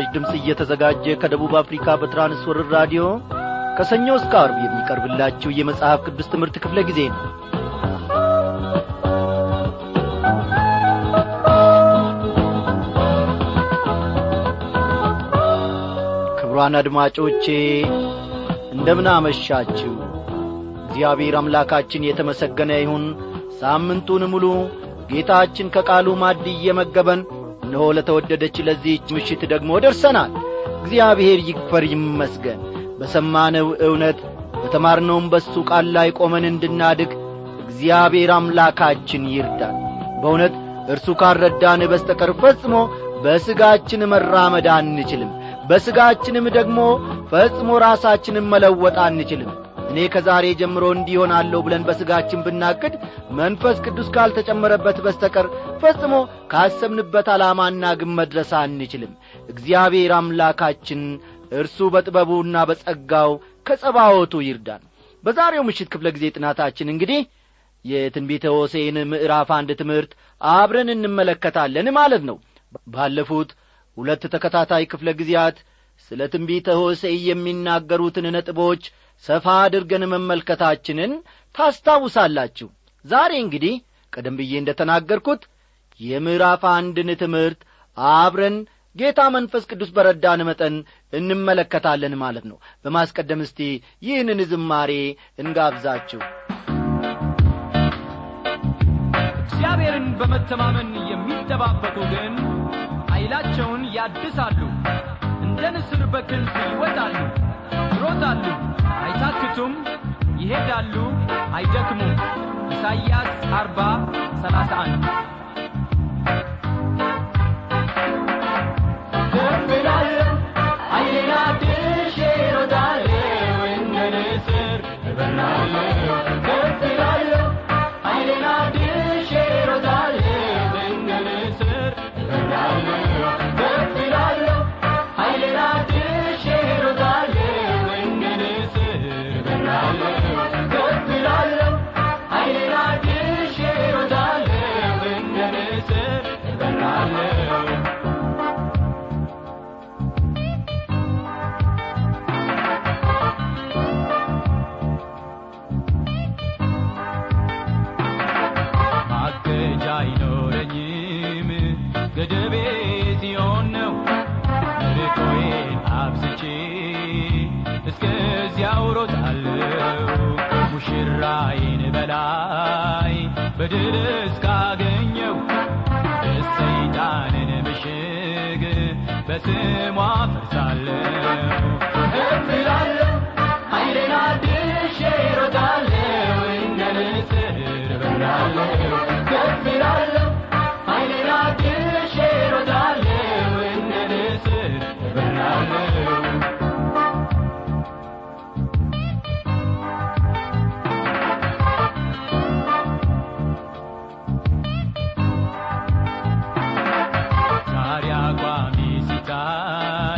ለምሥራች ድምፅ እየተዘጋጀ ከደቡብ አፍሪካ በትራንስወርር ራዲዮ ከሰኞ እስከ አርብ የሚቀርብላችሁ የመጽሐፍ ቅዱስ ትምህርት ክፍለ ጊዜ ነው። ክቡራን አድማጮቼ እንደምን አመሻችሁ? እግዚአብሔር አምላካችን የተመሰገነ ይሁን። ሳምንቱን ሙሉ ጌታችን ከቃሉ ማድ እየመገበን እነሆ ለተወደደች ለዚህች ምሽት ደግሞ ደርሰናል። እግዚአብሔር ይክበር ይመስገን። በሰማነው እውነት በተማርነውም በሱ ቃል ላይ ቆመን እንድናድግ እግዚአብሔር አምላካችን ይርዳል በእውነት እርሱ ካረዳን በስተቀር ፈጽሞ በሥጋችን መራመድ አንችልም። በሥጋችንም ደግሞ ፈጽሞ ራሳችንን መለወጥ አንችልም እኔ ከዛሬ ጀምሮ እንዲሆናለሁ ብለን በሥጋችን ብናቅድ መንፈስ ቅዱስ ካልተጨመረበት በስተቀር ፈጽሞ ካሰብንበት ዓላማና ግን መድረስ አንችልም። እግዚአብሔር አምላካችን እርሱ በጥበቡና በጸጋው ከጸባወቱ ይርዳን። በዛሬው ምሽት ክፍለ ጊዜ ጥናታችን እንግዲህ የትንቢተ ሆሴን ምዕራፍ አንድ ትምህርት አብረን እንመለከታለን ማለት ነው። ባለፉት ሁለት ተከታታይ ክፍለ ጊዜያት ስለ ትንቢተ ሆሴዕ የሚናገሩትን ነጥቦች ሰፋ አድርገን መመልከታችንን ታስታውሳላችሁ። ዛሬ እንግዲህ ቀደም ብዬ እንደ ተናገርኩት የምዕራፍ አንድን ትምህርት አብረን ጌታ መንፈስ ቅዱስ በረዳን መጠን እንመለከታለን ማለት ነው። በማስቀደም እስቲ ይህንን ዝማሬ እንጋብዛችሁ። እግዚአብሔርን በመተማመን የሚጠባበቁ ግን ኃይላቸውን ያድሳሉ። እንደ ንስር በክንፍ ይወጣሉ ይሮጣሉ አያታክቱም፣ ይሄዳሉ አይደክሙም። ኢሳይያስ 40 31 did it.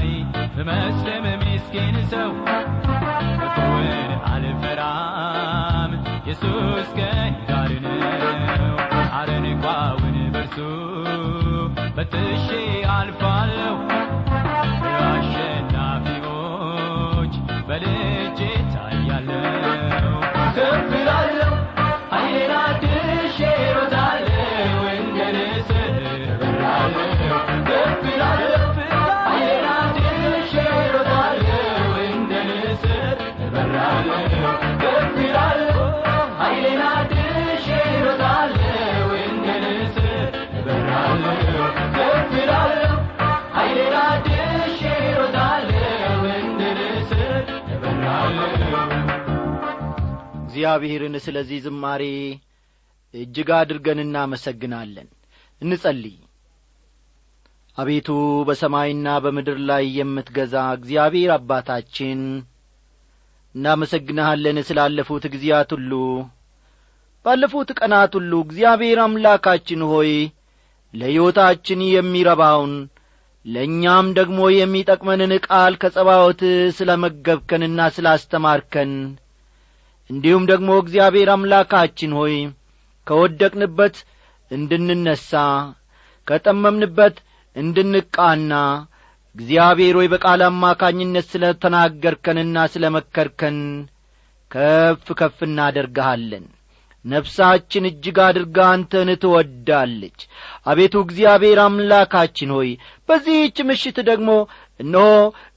ሲታይ ብመስልም ምስኪን ሰው ክፉውን አልፈራም። ኢየሱስ ከእኔ ጋር ነው። አረንቋውን በርሱ በጥሼ አልፋለሁ እግዚአብሔርን ስለዚህ ዝማሬ እጅግ አድርገን እናመሰግናለን። እንጸልይ። አቤቱ በሰማይና በምድር ላይ የምትገዛ እግዚአብሔር አባታችን እናመሰግንሃለን ስላለፉት ጊዜያት ሁሉ። ባለፉት ቀናት ሁሉ እግዚአብሔር አምላካችን ሆይ ለሕይወታችን የሚረባውን ለእኛም ደግሞ የሚጠቅመንን ቃል ከጸባወት ስለ መገብከንና ስላስተማርከን እንዲሁም ደግሞ እግዚአብሔር አምላካችን ሆይ ከወደቅንበት እንድንነሣ ከጠመምንበት እንድንቃና እግዚአብሔር ሆይ በቃል አማካኝነት ስለ ተናገርከንና ስለ መከርከን ከፍ ከፍ እናደርግሃለን ነፍሳችን እጅግ አድርጋ አንተን ትወዳለች። አቤቱ እግዚአብሔር አምላካችን ሆይ በዚህች ምሽት ደግሞ እነሆ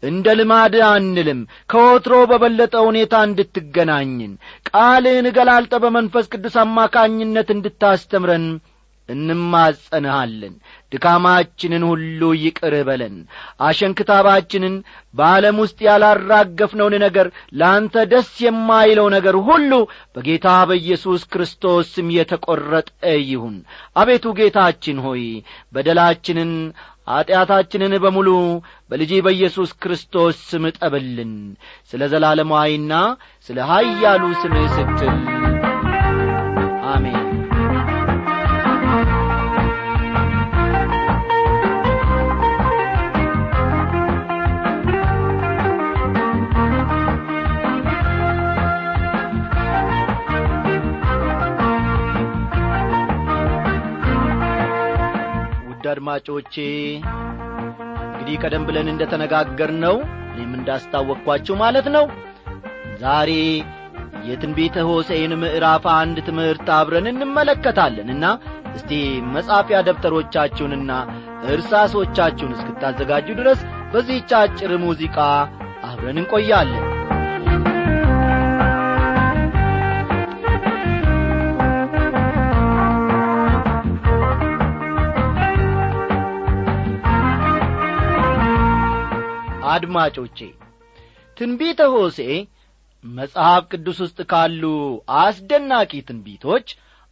እንደ ልማድ አንልም ከወትሮ በበለጠ ሁኔታ እንድትገናኝን ቃልህን ገላልጠ በመንፈስ ቅዱስ አማካኝነት እንድታስተምረን እንማጸንሃለን ድካማችንን ሁሉ ይቅር በለን። አሸንክታባችንን በዓለም ውስጥ ያላራገፍነውን ነገር ለአንተ ደስ የማይለው ነገር ሁሉ በጌታ በኢየሱስ ክርስቶስ ስም የተቈረጠ ይሁን። አቤቱ ጌታችን ሆይ በደላችንን ኀጢአታችንን በሙሉ በልጅ በኢየሱስ ክርስቶስ ስም ጠብልን። ስለ ዘላለማዊና ስለ ኀያሉ ስምህ ስትል አድማጮቼ እንግዲህ ቀደም ብለን እንደ ተነጋገርነው እኔም እንዳስታወቅኳችሁ ማለት ነው ዛሬ የትንቢተ ሆሴይን ምዕራፍ አንድ ትምህርት አብረን እንመለከታለንና እስቲ መጻፊያ ደብተሮቻችሁንና እርሳሶቻችሁን እስክታዘጋጁ ድረስ በዚህች አጭር ሙዚቃ አብረን እንቆያለን አድማጮቼ ትንቢተ ሆሴ መጽሐፍ ቅዱስ ውስጥ ካሉ አስደናቂ ትንቢቶች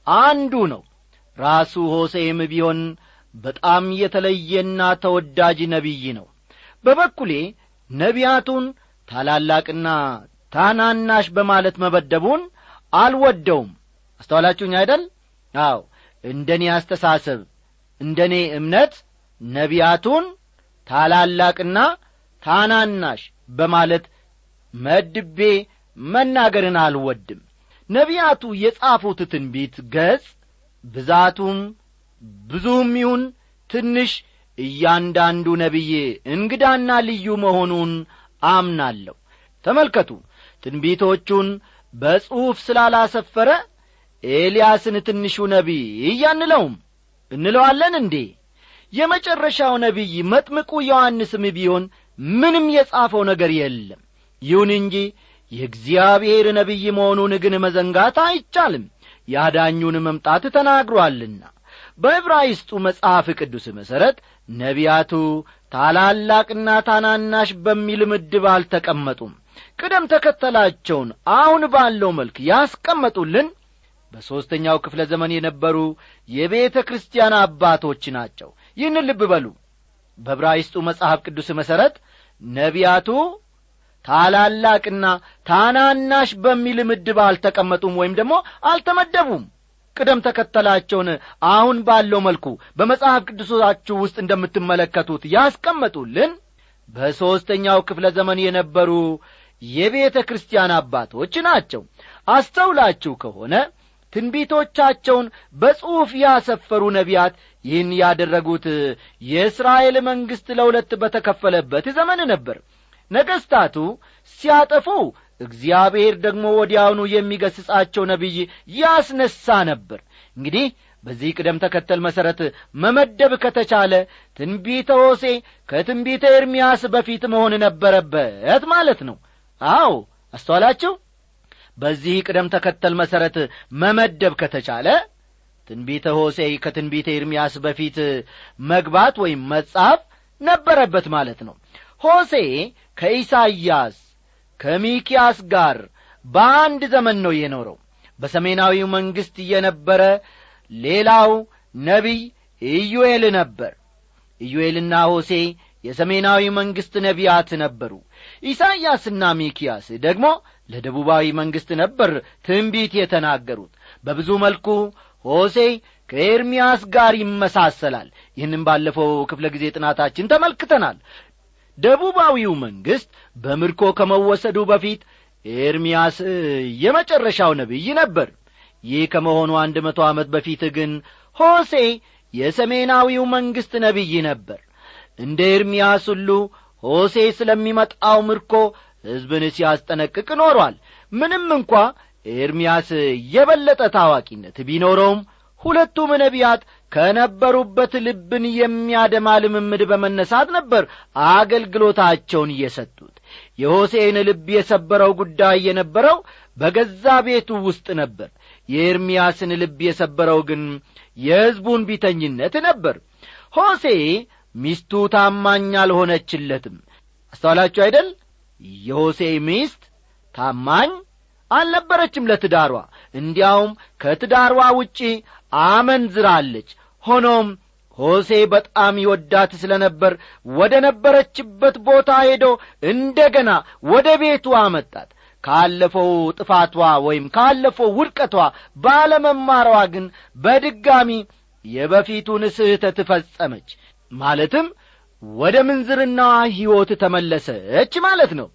አንዱ ነው። ራሱ ሆሴም ቢሆን በጣም የተለየና ተወዳጅ ነቢይ ነው። በበኩሌ ነቢያቱን ታላላቅና ታናናሽ በማለት መበደቡን አልወደውም። አስተዋላችሁኝ አይደል? አው እንደ እኔ አስተሳሰብ እንደ እኔ እምነት ነቢያቱን ታላላቅና ታናናሽ በማለት መድቤ መናገርን አልወድም። ነቢያቱ የጻፉት ትንቢት ገጽ ብዛቱም ብዙም ይሁን ትንሽ እያንዳንዱ ነቢይ እንግዳና ልዩ መሆኑን አምናለሁ። ተመልከቱ ትንቢቶቹን በጽሑፍ ስላላሰፈረ ኤልያስን ትንሹ ነቢይ እያንለውም እንለዋለን እንዴ? የመጨረሻው ነቢይ መጥምቁ ዮሐንስም ቢሆን ምንም የጻፈው ነገር የለም። ይሁን እንጂ የእግዚአብሔር ነቢይ መሆኑን ግን መዘንጋት አይቻልም። ያዳኙን መምጣት ተናግሮአልና በዕብራይስጡ መጽሐፍ ቅዱስ መሠረት ነቢያቱ ታላላቅና ታናናሽ በሚል ምድብ አልተቀመጡም። ቅደም ተከተላቸውን አሁን ባለው መልክ ያስቀመጡልን በሦስተኛው ክፍለ ዘመን የነበሩ የቤተ ክርስቲያን አባቶች ናቸው። ይህን ልብ በሉ በዕብራይስጡ መጽሐፍ ቅዱስ መሠረት ነቢያቱ ታላላቅና ታናናሽ በሚል ምድብ አልተቀመጡም ወይም ደግሞ አልተመደቡም። ቅደም ተከተላቸውን አሁን ባለው መልኩ በመጽሐፍ ቅዱሳችሁ ውስጥ እንደምትመለከቱት ያስቀመጡልን በሦስተኛው ክፍለ ዘመን የነበሩ የቤተ ክርስቲያን አባቶች ናቸው። አስተውላችሁ ከሆነ ትንቢቶቻቸውን በጽሑፍ ያሰፈሩ ነቢያት ይህን ያደረጉት። የእስራኤል መንግሥት ለሁለት በተከፈለበት ዘመን ነበር። ነገሥታቱ ሲያጠፉ እግዚአብሔር ደግሞ ወዲያውኑ የሚገስጻቸው ነቢይ ያስነሳ ነበር። እንግዲህ በዚህ ቅደም ተከተል መሠረት መመደብ ከተቻለ ትንቢተ ሆሴ ከትንቢተ ኤርምያስ በፊት መሆን ነበረበት ማለት ነው። አዎ አስተዋላችሁ በዚህ ቅደም ተከተል መሠረት መመደብ ከተቻለ ትንቢተ ሆሴይ ከትንቢተ ኤርምያስ በፊት መግባት ወይም መጻፍ ነበረበት ማለት ነው። ሆሴ ከኢሳይያስ ከሚኪያስ ጋር በአንድ ዘመን ነው የኖረው። በሰሜናዊው መንግሥት የነበረ ሌላው ነቢይ ኢዩኤል ነበር። ኢዩኤልና ሆሴ የሰሜናዊ መንግሥት ነቢያት ነበሩ። ኢሳይያስና ሚኪያስ ደግሞ ለደቡባዊ መንግሥት ነበር ትንቢት የተናገሩት። በብዙ መልኩ ሆሴ ከኤርምያስ ጋር ይመሳሰላል። ይህንም ባለፈው ክፍለ ጊዜ ጥናታችን ተመልክተናል። ደቡባዊው መንግሥት በምርኮ ከመወሰዱ በፊት ኤርምያስ የመጨረሻው ነቢይ ነበር። ይህ ከመሆኑ አንድ መቶ ዓመት በፊት ግን ሆሴ የሰሜናዊው መንግሥት ነቢይ ነበር። እንደ ኤርምያስ ሁሉ ሆሴ ስለሚመጣው ምርኮ ሕዝብን ሲያስጠነቅቅ ኖሯል። ምንም እንኳ ኤርምያስ የበለጠ ታዋቂነት ቢኖረውም ሁለቱም ነቢያት ከነበሩበት ልብን የሚያደማ ልምምድ በመነሳት ነበር አገልግሎታቸውን እየሰጡት የሆሴን ልብ የሰበረው ጉዳይ የነበረው በገዛ ቤቱ ውስጥ ነበር። የኤርምያስን ልብ የሰበረው ግን የሕዝቡን ቢተኝነት ነበር። ሆሴ ሚስቱ ታማኝ አልሆነችለትም። አስተዋላችሁ አይደል የሆሴ ሚስት ታማኝ አልነበረችም ለትዳሯ። እንዲያውም ከትዳሯ ውጪ አመንዝራለች። ሆኖም ሆሴ በጣም ይወዳት ስለ ነበር ወደ ነበረችበት ቦታ ሄዶ እንደ ገና ወደ ቤቱ አመጣት። ካለፈው ጥፋቷ ወይም ካለፈው ውድቀቷ ባለመማሯ ግን በድጋሚ የበፊቱን ስህተት ፈጸመች። ማለትም ወደ ምንዝርናዋ ሕይወት ተመለሰች ማለት ነው።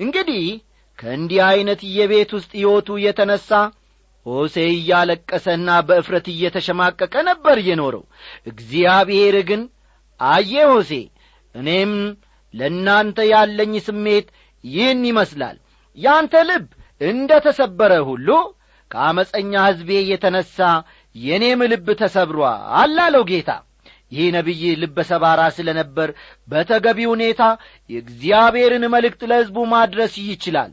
እንግዲህ ከእንዲህ ዐይነት የቤት ውስጥ ሕይወቱ የተነሣ ሆሴ እያለቀሰና በእፍረት እየተሸማቀቀ ነበር የኖረው። እግዚአብሔር ግን አየ ሆሴ እኔም ለእናንተ ያለኝ ስሜት ይህን ይመስላል። ያንተ ልብ እንደ ተሰበረ ሁሉ ከአመፀኛ ሕዝቤ የተነሣ የእኔም ልብ ተሰብሮአል አላለው ጌታ ይህ ነቢይ ልበ ሰባራ ስለ ነበር በተገቢ ሁኔታ የእግዚአብሔርን መልእክት ለሕዝቡ ማድረስ ይችላል።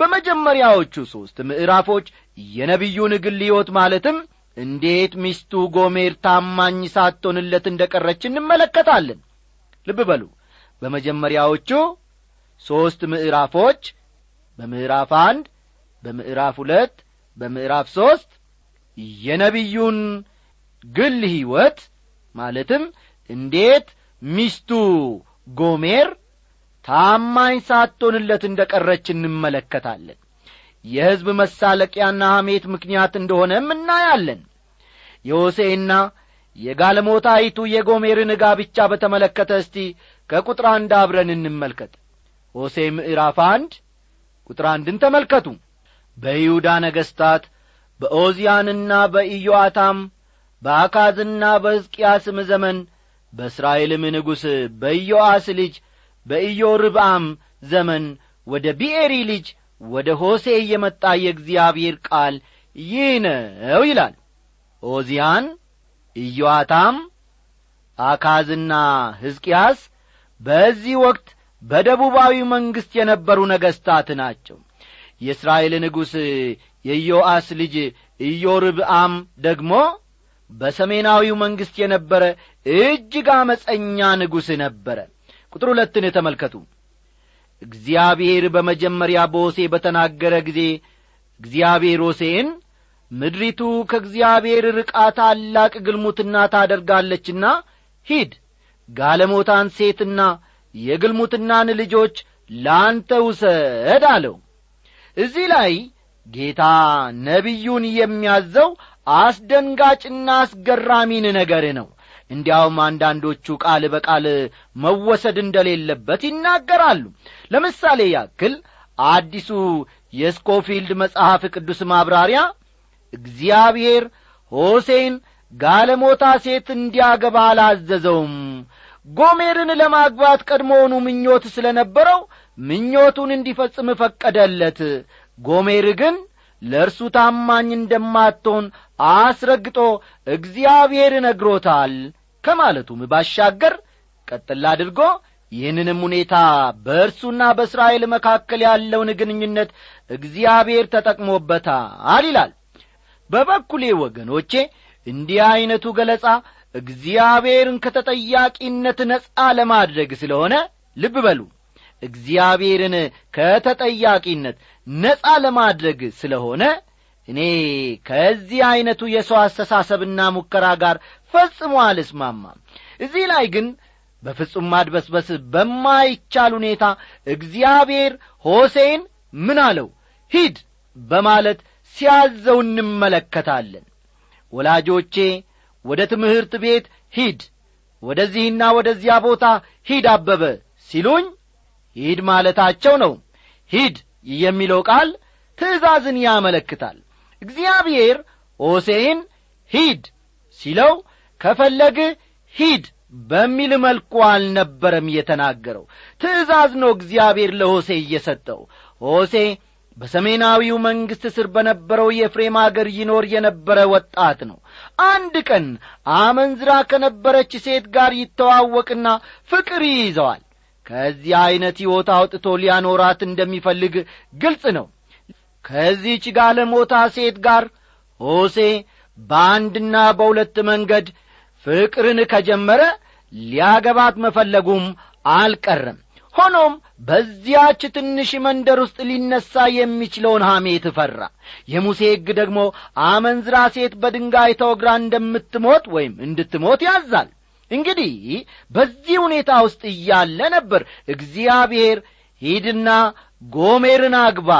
በመጀመሪያዎቹ ሦስት ምዕራፎች የነቢዩን ግል ሕይወት ማለትም እንዴት ሚስቱ ጎሜር ታማኝ ሳትሆንለት እንደ ቀረች እንመለከታለን። ልብ በሉ። በመጀመሪያዎቹ ሦስት ምዕራፎች በምዕራፍ አንድ በምዕራፍ ሁለት በምዕራፍ ሦስት የነቢዩን ግል ሕይወት ማለትም እንዴት ሚስቱ ጎሜር ታማኝ ሳትሆንለት እንደ ቀረች እንመለከታለን። የሕዝብ መሳለቂያና ሐሜት ምክንያት እንደሆነም እናያለን። የሆሴና የጋለሞታይቱ የጎሜርን ጋብቻ በተመለከተ እስቲ ከቁጥር አንድ አብረን እንመልከት። ሆሴ ምዕራፍ አንድ ቁጥር አንድን ተመልከቱ። በይሁዳ ነገሥታት በኦዚያንና በኢዮአታም በአካዝና በሕዝቅያስም ዘመን በእስራኤልም ንጉሥ በኢዮአስ ልጅ በኢዮርብአም ዘመን ወደ ቢኤሪ ልጅ ወደ ሆሴ የመጣ የእግዚአብሔር ቃል ይህ ነው ይላል። ኦዚያን ኢዮአታም አካዝና ሕዝቅያስ በዚህ ወቅት በደቡባዊ መንግሥት የነበሩ ነገሥታት ናቸው። የእስራኤል ንጉሥ የኢዮአስ ልጅ ኢዮርብአም ደግሞ በሰሜናዊው መንግሥት የነበረ እጅግ አመፀኛ ንጉሥ ነበረ። ቁጥር ሁለትን ተመልከቱ። እግዚአብሔር በመጀመሪያ በሆሴ በተናገረ ጊዜ እግዚአብሔር ሆሴን ምድሪቱ ከእግዚአብሔር ርቃ ታላቅ ግልሙትና ታደርጋለችና ሂድ ጋለሞታን ሴትና የግልሙትናን ልጆች ለአንተ ውሰድ አለው። እዚህ ላይ ጌታ ነቢዩን የሚያዘው አስደንጋጭና አስገራሚን ነገር ነው። እንዲያውም አንዳንዶቹ ቃል በቃል መወሰድ እንደሌለበት ይናገራሉ። ለምሳሌ ያክል አዲሱ የስኮፊልድ መጽሐፍ ቅዱስ ማብራሪያ እግዚአብሔር ሆሴን ጋለሞታ ሴት እንዲያገባ አላዘዘውም። ጎሜርን ለማግባት ቀድሞውኑ ምኞት ስለ ነበረው ምኞቱን እንዲፈጽም ፈቀደለት። ጎሜር ግን ለእርሱ ታማኝ እንደማትሆን አስረግጦ እግዚአብሔር ነግሮታል ከማለቱም ባሻገር ቀጥላ አድርጎ ይህንንም ሁኔታ በእርሱና በእስራኤል መካከል ያለውን ግንኙነት እግዚአብሔር ተጠቅሞበታል ይላል። በበኩሌ ወገኖቼ እንዲህ ዐይነቱ ገለጻ እግዚአብሔርን ከተጠያቂነት ነጻ ለማድረግ ስለሆነ ልብ በሉ እግዚአብሔርን ከተጠያቂነት ነጻ ለማድረግ ስለሆነ እኔ ከዚህ ዐይነቱ የሰው አስተሳሰብና ሙከራ ጋር ፈጽሞ አልስማማም። እዚህ ላይ ግን በፍጹም ማድበስበስ በማይቻል ሁኔታ እግዚአብሔር ሆሴን ምን አለው? ሂድ በማለት ሲያዘው እንመለከታለን። ወላጆቼ ወደ ትምህርት ቤት ሂድ ወደዚህና ወደዚያ ቦታ ሂድ አበበ ሲሉኝ ሂድ ማለታቸው ነው። ሂድ የሚለው ቃል ትእዛዝን ያመለክታል። እግዚአብሔር ሆሴን ሂድ ሲለው ከፈለግህ ሂድ በሚል መልኩ አልነበረም የተናገረው። ትእዛዝ ነው እግዚአብሔር ለሆሴ እየሰጠው። ሆሴ በሰሜናዊው መንግሥት ስር በነበረው የፍሬም አገር ይኖር የነበረ ወጣት ነው። አንድ ቀን አመንዝራ ከነበረች ሴት ጋር ይተዋወቅና ፍቅር ይይዘዋል ከዚህ ዐይነት ሕይወት አውጥቶ ሊያኖራት እንደሚፈልግ ግልጽ ነው። ከዚህች ጋለሞታ ሴት ጋር ሆሴ በአንድና በሁለት መንገድ ፍቅርን ከጀመረ ሊያገባት መፈለጉም አልቀረም። ሆኖም በዚያች ትንሽ መንደር ውስጥ ሊነሣ የሚችለውን ሐሜት ፈራ። የሙሴ ሕግ ደግሞ አመንዝራ ሴት በድንጋይ ተወግራ እንደምትሞት ወይም እንድትሞት ያዛል እንግዲህ በዚህ ሁኔታ ውስጥ እያለ ነበር እግዚአብሔር ሂድና ጎሜርን አግባ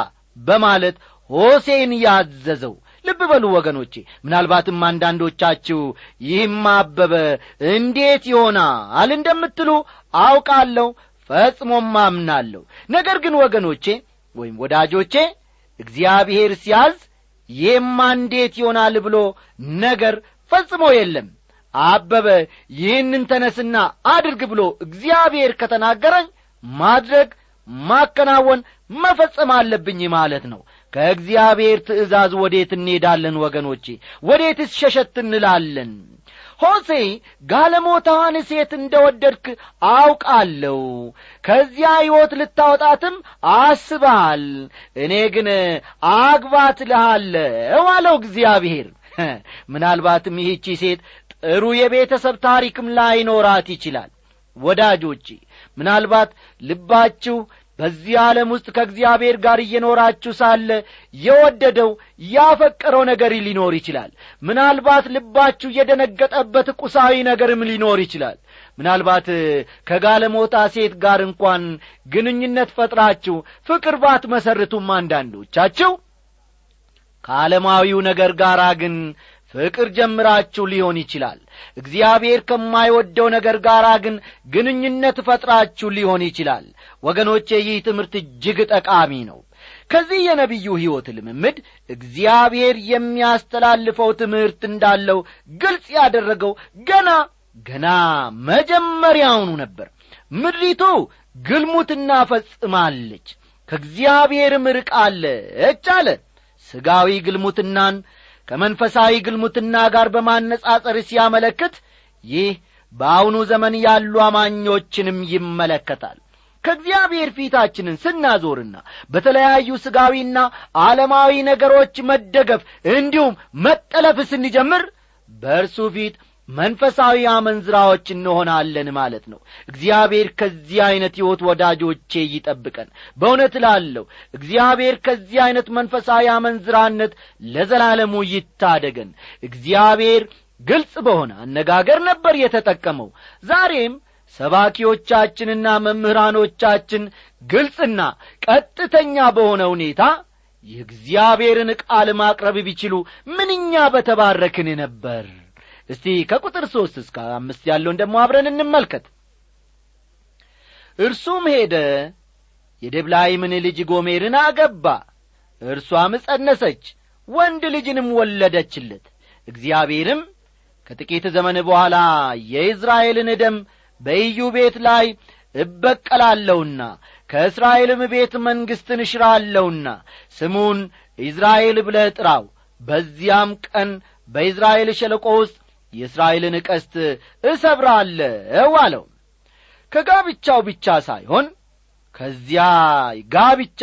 በማለት ሆሴን ያዘዘው። ልብ በሉ ወገኖቼ ምናልባትም አንዳንዶቻችሁ ይህም አበበ እንዴት ይሆናል እንደምትሉ አውቃለሁ ፈጽሞም አምናለሁ። ነገር ግን ወገኖቼ ወይም ወዳጆቼ እግዚአብሔር ሲያዝ ይህማ እንዴት ይሆናል ብሎ ነገር ፈጽሞ የለም አበበ ይህንን ተነስና አድርግ ብሎ እግዚአብሔር ከተናገረኝ ማድረግ ማከናወን መፈጸም አለብኝ ማለት ነው። ከእግዚአብሔር ትእዛዝ ወዴት እንሄዳለን ወገኖቼ? ወዴትስ ሸሸት እንላለን? ሆሴ ጋለሞታዋን ሴት እንደ ወደድክ አውቃለሁ። ከዚያ ሕይወት ልታወጣትም አስበሃል እኔ ግን አግባት ልሃለው አለው እግዚአብሔር። ምናልባትም ይህቺ ሴት ጥሩ የቤተሰብ ታሪክም ላይኖራት ይችላል። ወዳጆቼ ምናልባት ልባችሁ በዚህ ዓለም ውስጥ ከእግዚአብሔር ጋር እየኖራችሁ ሳለ የወደደው ያፈቀረው ነገር ሊኖር ይችላል። ምናልባት ልባችሁ የደነገጠበት ቁሳዊ ነገርም ሊኖር ይችላል። ምናልባት ከጋለሞታ ሴት ጋር እንኳን ግንኙነት ፈጥራችሁ ፍቅር ባትመሰርቱም አንዳንዶቻችሁ ከዓለማዊው ነገር ጋር ግን ፍቅር ጀምራችሁ ሊሆን ይችላል። እግዚአብሔር ከማይወደው ነገር ጋር ግን ግንኙነት ፈጥራችሁ ሊሆን ይችላል። ወገኖቼ ይህ ትምህርት እጅግ ጠቃሚ ነው። ከዚህ የነቢዩ ሕይወት ልምምድ እግዚአብሔር የሚያስተላልፈው ትምህርት እንዳለው ግልጽ ያደረገው ገና ገና መጀመሪያውኑ ነበር። ምድሪቱ ግልሙትና ፈጽማለች። ከእግዚአብሔርም ርቃለች አለ። ሥጋዊ ግልሙትናን ከመንፈሳዊ ግልሙትና ጋር በማነጻጸር ሲያመለክት ይህ በአሁኑ ዘመን ያሉ አማኞችንም ይመለከታል። ከእግዚአብሔር ፊታችንን ስናዞርና በተለያዩ ሥጋዊና ዓለማዊ ነገሮች መደገፍ እንዲሁም መጠለፍ ስንጀምር በእርሱ ፊት መንፈሳዊ አመንዝራዎች እንሆናለን ማለት ነው። እግዚአብሔር ከዚህ ዐይነት ሕይወት ወዳጆቼ ይጠብቀን። በእውነት ላለሁ እግዚአብሔር ከዚህ ዐይነት መንፈሳዊ አመንዝራነት ለዘላለሙ ይታደገን። እግዚአብሔር ግልጽ በሆነ አነጋገር ነበር የተጠቀመው። ዛሬም ሰባኪዎቻችንና መምህራኖቻችን ግልጽና ቀጥተኛ በሆነ ሁኔታ የእግዚአብሔርን ቃል ማቅረብ ቢችሉ ምንኛ በተባረክን ነበር እስቲ ከቁጥር ሦስት እስከ አምስት ያለውን ደግሞ አብረን እንመልከት። እርሱም ሄደ የደብላይምን ልጅ ጎሜርን አገባ እርሷም ጸነሰች ወንድ ልጅንም ወለደችለት። እግዚአብሔርም ከጥቂት ዘመን በኋላ የእስራኤልን ደም በኢዩ ቤት ላይ እበቀላለሁና ከእስራኤልም ቤት መንግሥትን እሽራለሁና ስሙን ኢዝራኤል ብለህ ጥራው። በዚያም ቀን በኢዝራኤል ሸለቆ ውስጥ የእስራኤልን ቀስት እሰብራለሁ አለው። ከጋብቻው ብቻ ሳይሆን ከዚያ ጋብቻ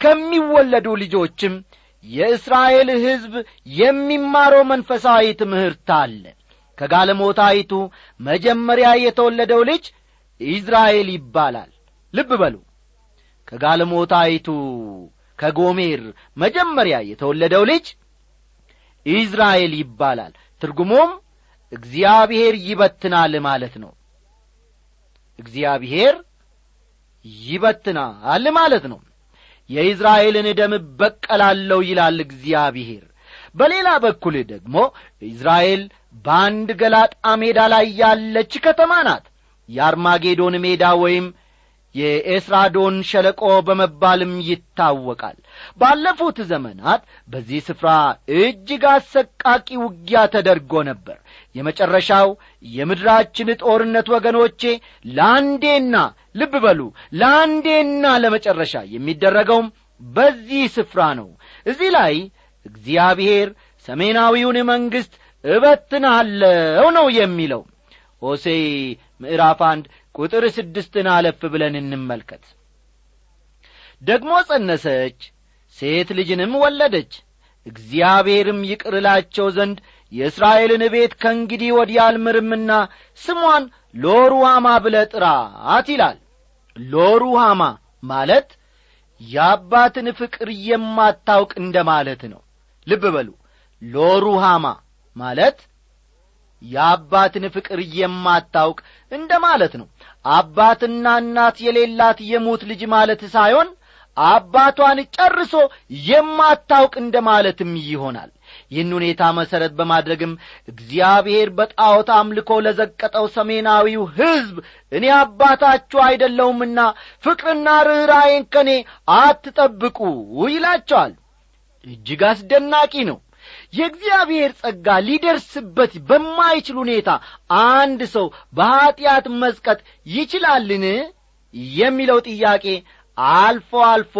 ከሚወለዱ ልጆችም የእስራኤል ሕዝብ የሚማረው መንፈሳዊ ትምህርት አለ። ከጋለሞታይቱ መጀመሪያ የተወለደው ልጅ ኢዝራኤል ይባላል። ልብ በሉ። ከጋለሞታይቱ ከጎሜር መጀመሪያ የተወለደው ልጅ ኢዝራኤል ይባላል። ትርጉሙም እግዚአብሔር ይበትናል ማለት ነው። እግዚአብሔር ይበትናል ማለት ነው። የኢዝራኤልን ደም እበቀላለሁ ይላል እግዚአብሔር። በሌላ በኩል ደግሞ ኢዝራኤል በአንድ ገላጣ ሜዳ ላይ ያለች ከተማ ናት። የአርማጌዶን ሜዳ ወይም የኤስራዶን ሸለቆ በመባልም ይታወቃል። ባለፉት ዘመናት በዚህ ስፍራ እጅግ አሰቃቂ ውጊያ ተደርጎ ነበር የመጨረሻው የምድራችን ጦርነት ወገኖቼ ለአንዴና ልብ በሉ ለአንዴና ለመጨረሻ የሚደረገውም በዚህ ስፍራ ነው። እዚህ ላይ እግዚአብሔር ሰሜናዊውን መንግሥት እበትናለው ነው የሚለው። ሆሴ ምዕራፍ አንድ ቁጥር ስድስትን አለፍ ብለን እንመልከት። ደግሞ ጸነሰች ሴት ልጅንም ወለደች እግዚአብሔርም ይቅር ዘንድ የእስራኤልን ቤት ከእንግዲህ ወዲህ አልምርምና ስሟን ሎሩሃማ ብለ ጥራት ይላል። ሎሩሃማ ማለት የአባትን ፍቅር የማታውቅ እንደ ማለት ነው። ልብ በሉ። ሎሩሃማ ማለት የአባትን ፍቅር የማታውቅ እንደ ማለት ነው። አባትና እናት የሌላት የሙት ልጅ ማለት ሳይሆን አባቷን ጨርሶ የማታውቅ እንደ ማለትም ይሆናል ይህን ሁኔታ መሠረት በማድረግም እግዚአብሔር በጣዖት አምልኮ ለዘቀጠው ሰሜናዊው ሕዝብ እኔ አባታችሁ አይደለሁምና ፍቅርና ርኅራዬን ከኔ አትጠብቁ ይላቸዋል። እጅግ አስደናቂ ነው። የእግዚአብሔር ጸጋ ሊደርስበት በማይችል ሁኔታ አንድ ሰው በኀጢአት መዝቀጥ ይችላልን የሚለው ጥያቄ አልፎ አልፎ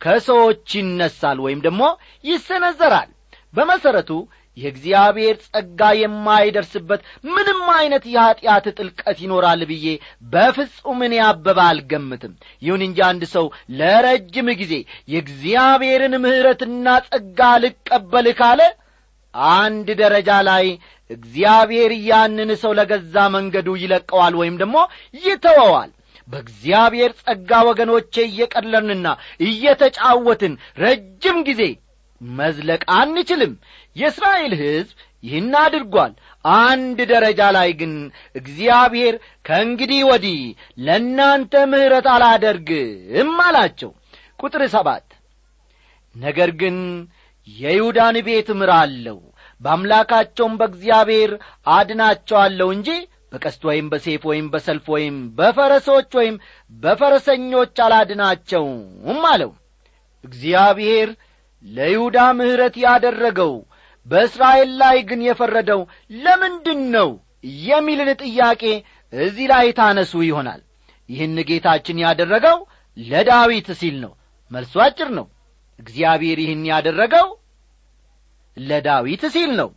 ከሰዎች ይነሳል ወይም ደግሞ ይሰነዘራል በመሠረቱ የእግዚአብሔር ጸጋ የማይደርስበት ምንም ዐይነት የኀጢአት ጥልቀት ይኖራል ብዬ በፍጹም እኔ አበባ አልገምትም። ይሁን እንጂ አንድ ሰው ለረጅም ጊዜ የእግዚአብሔርን ምሕረትና ጸጋ ልቀበል ካለ አንድ ደረጃ ላይ እግዚአብሔር ያንን ሰው ለገዛ መንገዱ ይለቀዋል ወይም ደግሞ ይተወዋል። በእግዚአብሔር ጸጋ ወገኖቼ እየቀለርንና እየተጫወትን ረጅም ጊዜ መዝለቅ አንችልም። የእስራኤል ሕዝብ ይህን አድርጓል። አንድ ደረጃ ላይ ግን እግዚአብሔር ከእንግዲህ ወዲህ ለእናንተ ምሕረት አላደርግም አላቸው። ቁጥር ሰባት ነገር ግን የይሁዳን ቤት እምራለሁ በአምላካቸውም በእግዚአብሔር አድናቸዋለሁ እንጂ በቀስት ወይም በሴፍ ወይም በሰልፍ ወይም በፈረሶች ወይም በፈረሰኞች አላድናቸውም አለው። እግዚአብሔር ለይሁዳ ምሕረት ያደረገው በእስራኤል ላይ ግን የፈረደው ለምንድን ነው የሚልን ጥያቄ እዚህ ላይ ታነሱ ይሆናል። ይህን ጌታችን ያደረገው ለዳዊት ሲል ነው። መልሱ አጭር ነው። እግዚአብሔር ይህን ያደረገው ለዳዊት ሲል ነው።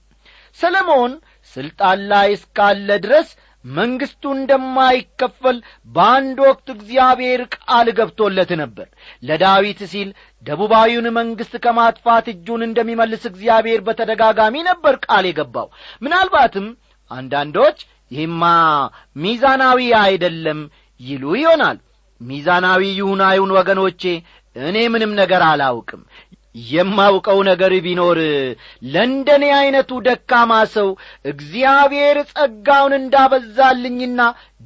ሰለሞን ሥልጣን ላይ እስካለ ድረስ መንግሥቱ እንደማይከፈል በአንድ ወቅት እግዚአብሔር ቃል ገብቶለት ነበር። ለዳዊት ሲል ደቡባዊውን መንግሥት ከማጥፋት እጁን እንደሚመልስ እግዚአብሔር በተደጋጋሚ ነበር ቃል የገባው። ምናልባትም አንዳንዶች ይህማ ሚዛናዊ አይደለም ይሉ ይሆናል። ሚዛናዊ ይሁን አይሁን ወገኖቼ እኔ ምንም ነገር አላውቅም የማውቀው ነገር ቢኖር ለእንደኔ ዐይነቱ ደካማ ሰው እግዚአብሔር ጸጋውን እንዳበዛልኝና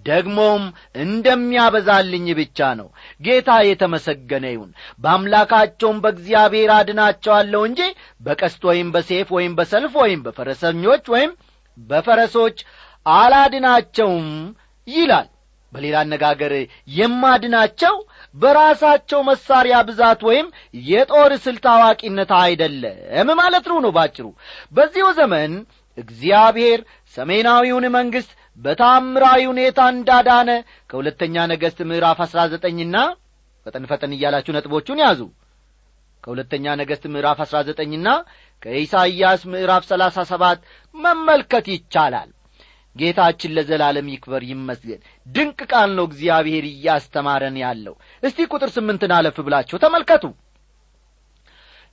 ደግሞም እንደሚያበዛልኝ ብቻ ነው። ጌታ የተመሰገነ ይሁን። በአምላካቸውም በእግዚአብሔር አድናቸዋለሁ እንጂ በቀስት ወይም በሴፍ ወይም በሰልፍ ወይም በፈረሰኞች ወይም በፈረሶች አላድናቸውም ይላል። በሌላ አነጋገር የማድናቸው በራሳቸው መሳሪያ ብዛት ወይም የጦር ስልት አዋቂነት አይደለም ማለት ነው ባጭሩ። በዚሁ ዘመን እግዚአብሔር ሰሜናዊውን መንግሥት በታምራዊ ሁኔታ እንዳዳነ ከሁለተኛ ነገሥት ምዕራፍ አሥራ ዘጠኝና ፈጠን ፈጠን እያላችሁ ነጥቦቹን ያዙ። ከሁለተኛ ነገሥት ምዕራፍ አሥራ ዘጠኝና ከኢሳይያስ ምዕራፍ ሰላሳ ሰባት መመልከት ይቻላል ጌታችን ለዘላለም ይክበር ይመስገን። ድንቅ ቃል ነው እግዚአብሔር እያስተማረን ያለው። እስቲ ቁጥር ስምንትን አለፍ ብላችሁ ተመልከቱ።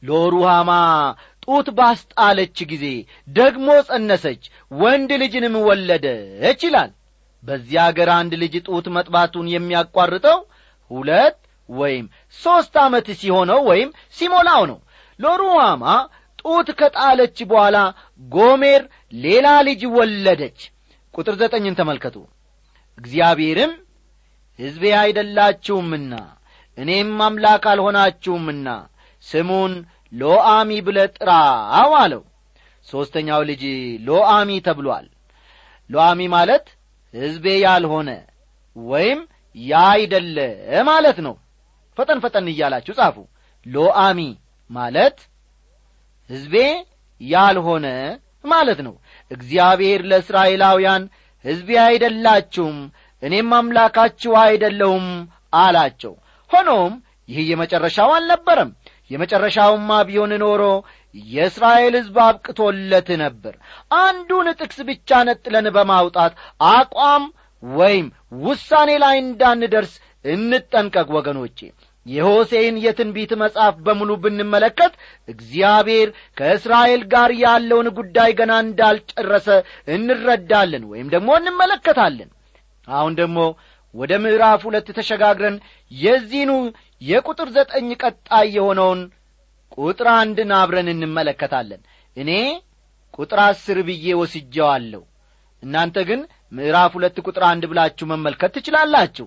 ሎሩሃማ ጡት ባስጣለች ጊዜ ደግሞ ጸነሰች ወንድ ልጅንም ወለደች ይላል። በዚያ አገር አንድ ልጅ ጡት መጥባቱን የሚያቋርጠው ሁለት ወይም ሦስት ዓመት ሲሆነው ወይም ሲሞላው ነው። ሎሩሃማ ጡት ከጣለች በኋላ ጎሜር ሌላ ልጅ ወለደች ቁጥር ዘጠኝን ተመልከቱ። እግዚአብሔርም ሕዝቤ አይደላችሁምና እኔም አምላክ አልሆናችሁምና ስሙን ሎአሚ ብለ ጥራው አለው። ሦስተኛው ልጅ ሎአሚ ተብሏል። ሎአሚ ማለት ሕዝቤ ያልሆነ ወይም ያይደለ ማለት ነው። ፈጠን ፈጠን እያላችሁ ጻፉ። ሎአሚ ማለት ሕዝቤ ያልሆነ ማለት ነው እግዚአብሔር ለእስራኤላውያን ሕዝቤ አይደላችሁም እኔም አምላካችሁ አይደለሁም አላቸው። ሆኖም ይህ የመጨረሻው አልነበረም። የመጨረሻውማ ቢሆን ኖሮ የእስራኤል ሕዝብ አብቅቶለት ነበር። አንዱን ጥቅስ ብቻ ነጥለን በማውጣት አቋም ወይም ውሳኔ ላይ እንዳንደርስ እንጠንቀቅ ወገኖቼ የሆሴይን የትንቢት መጽሐፍ በሙሉ ብንመለከት እግዚአብሔር ከእስራኤል ጋር ያለውን ጉዳይ ገና እንዳልጨረሰ እንረዳለን ወይም ደግሞ እንመለከታለን። አሁን ደግሞ ወደ ምዕራፍ ሁለት ተሸጋግረን የዚህኑ የቁጥር ዘጠኝ ቀጣይ የሆነውን ቁጥር አንድን አብረን እንመለከታለን። እኔ ቁጥር አስር ብዬ ወስጀዋለሁ እናንተ ግን ምዕራፍ ሁለት ቁጥር አንድ ብላችሁ መመልከት ትችላላችሁ።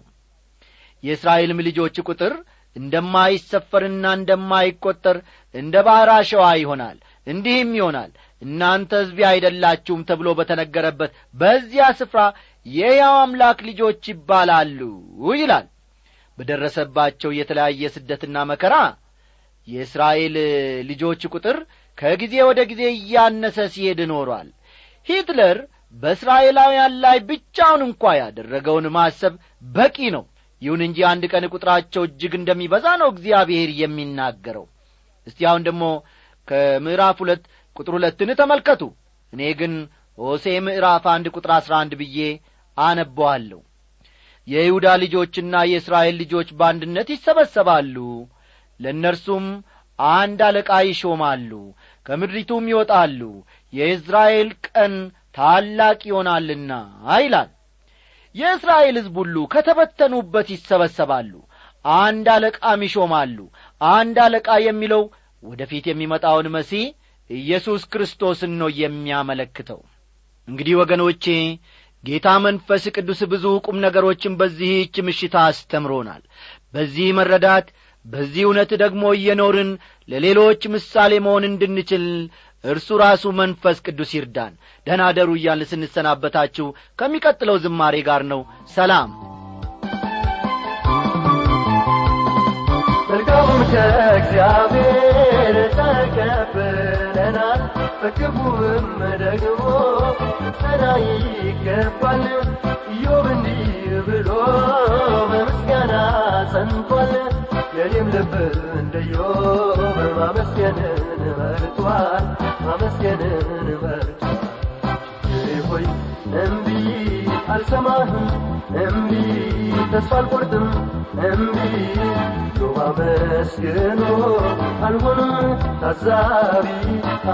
የእስራኤልም ልጆች ቁጥር እንደማይሰፈርና እንደማይቈጠር እንደ ባሕር አሸዋ ይሆናል። እንዲህም ይሆናል እናንተ ሕዝቤ አይደላችሁም ተብሎ በተነገረበት በዚያ ስፍራ የሕያው አምላክ ልጆች ይባላሉ ይላል። በደረሰባቸው የተለያየ ስደትና መከራ የእስራኤል ልጆች ቁጥር ከጊዜ ወደ ጊዜ እያነሰ ሲሄድ ኖሯል። ሂትለር በእስራኤላውያን ላይ ብቻውን እንኳ ያደረገውን ማሰብ በቂ ነው ይሁን እንጂ አንድ ቀን ቁጥራቸው እጅግ እንደሚበዛ ነው እግዚአብሔር የሚናገረው። እስቲ አሁን ደግሞ ከምዕራፍ ሁለት ቁጥር ሁለትን ተመልከቱ። እኔ ግን ሆሴ ምዕራፍ አንድ ቁጥር አሥራ አንድ ብዬ አነበዋለሁ የይሁዳ ልጆችና የእስራኤል ልጆች በአንድነት ይሰበሰባሉ። ለእነርሱም አንድ አለቃ ይሾማሉ ከምድሪቱም ይወጣሉ። የእስራኤል ቀን ታላቅ ይሆናልና ይላል የእስራኤል ሕዝብ ሁሉ ከተበተኑበት ይሰበሰባሉ። አንድ አለቃም ይሾማሉ። አንድ አለቃ የሚለው ወደ ፊት የሚመጣውን መሲህ ኢየሱስ ክርስቶስን ነው የሚያመለክተው። እንግዲህ ወገኖቼ ጌታ መንፈስ ቅዱስ ብዙ ቁም ነገሮችን በዚህች ምሽት አስተምሮናል። በዚህ መረዳት በዚህ እውነት ደግሞ እየኖርን ለሌሎች ምሳሌ መሆን እንድንችል እርሱ ራሱ መንፈስ ቅዱስ ይርዳን። ደህና ደሩ እያል ስንሰናበታችሁ ከሚቀጥለው ዝማሬ ጋር ነው። ሰላም። መልካሙን ከእግዚአብሔር ተቀብለናል። በክፉም ደግሞ ጸና ይገባል። ኢዮብ እንዲህ ብሎ በምስጋና ጸንቷል። የኔም ልብ እንደ ኢዮብ መርቷል ማመስገንን ችግሬ ሆይ እምቢ አልሰማህም እምቢ ተስፋ አልቆርጥም እምቢ ዮብ አመስግኖ አልሆንም ታዛቢ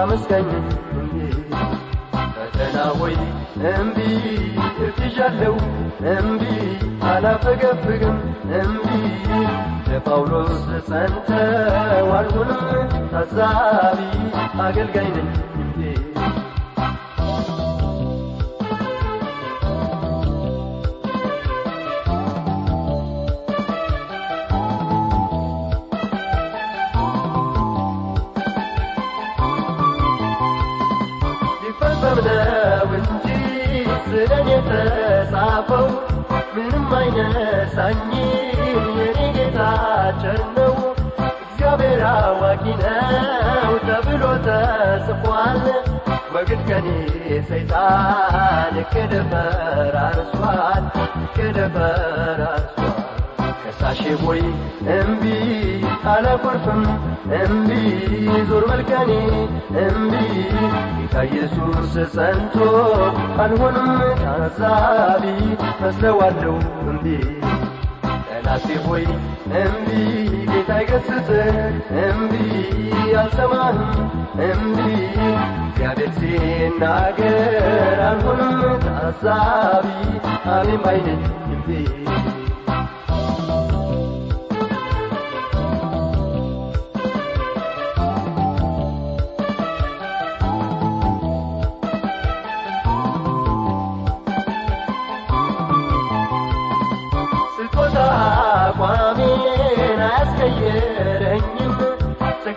አመስጋኝ እምቢ ፈተና ሆይ እምቢ እርትዣለሁ እምቢ አላፈገፍግም። እምቢ ለጳውሎስ ጸንተው አልሆንም ታዛቢ አገልጋይ ነኝ የተጻፈው ምንም አይነሳኝም የኔ ጌታ ቸር ነው። እግዚአብሔር አዋቂ ነው ተብሎ ተጽፏል። በግድ ከኔ ሰይጣን እቅድ ፈራርሷል እቅድ ፈራርሷል ሆይ እምቢ አላኮርፍም እምቢ ዞር መልከኔ እምቢ ጌታ ኢየሱስ ጸንቶ አልሆንም። ታዛቢ መስለዋለሁ እምቢ። ጠላቴ ሆይ እምቢ ጌታ ይገስጽ። እምቢ አልሰማህም። እምቢ እግዚአብሔር ሲናገር አልሆንም። ታዛቢ አሜን ባይነኝ እምቢ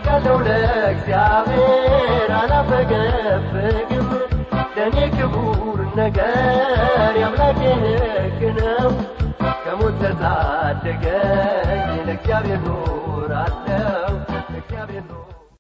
ሰግጃለሁ ለእግዚአብሔር አላፈገፍግም። ለእኔ ክቡር ነገር የአምላኬ ሕግ ነው። ከሞት ተታደገኝ ለእግዚአብሔር ኖራለሁ ለእግዚአብሔር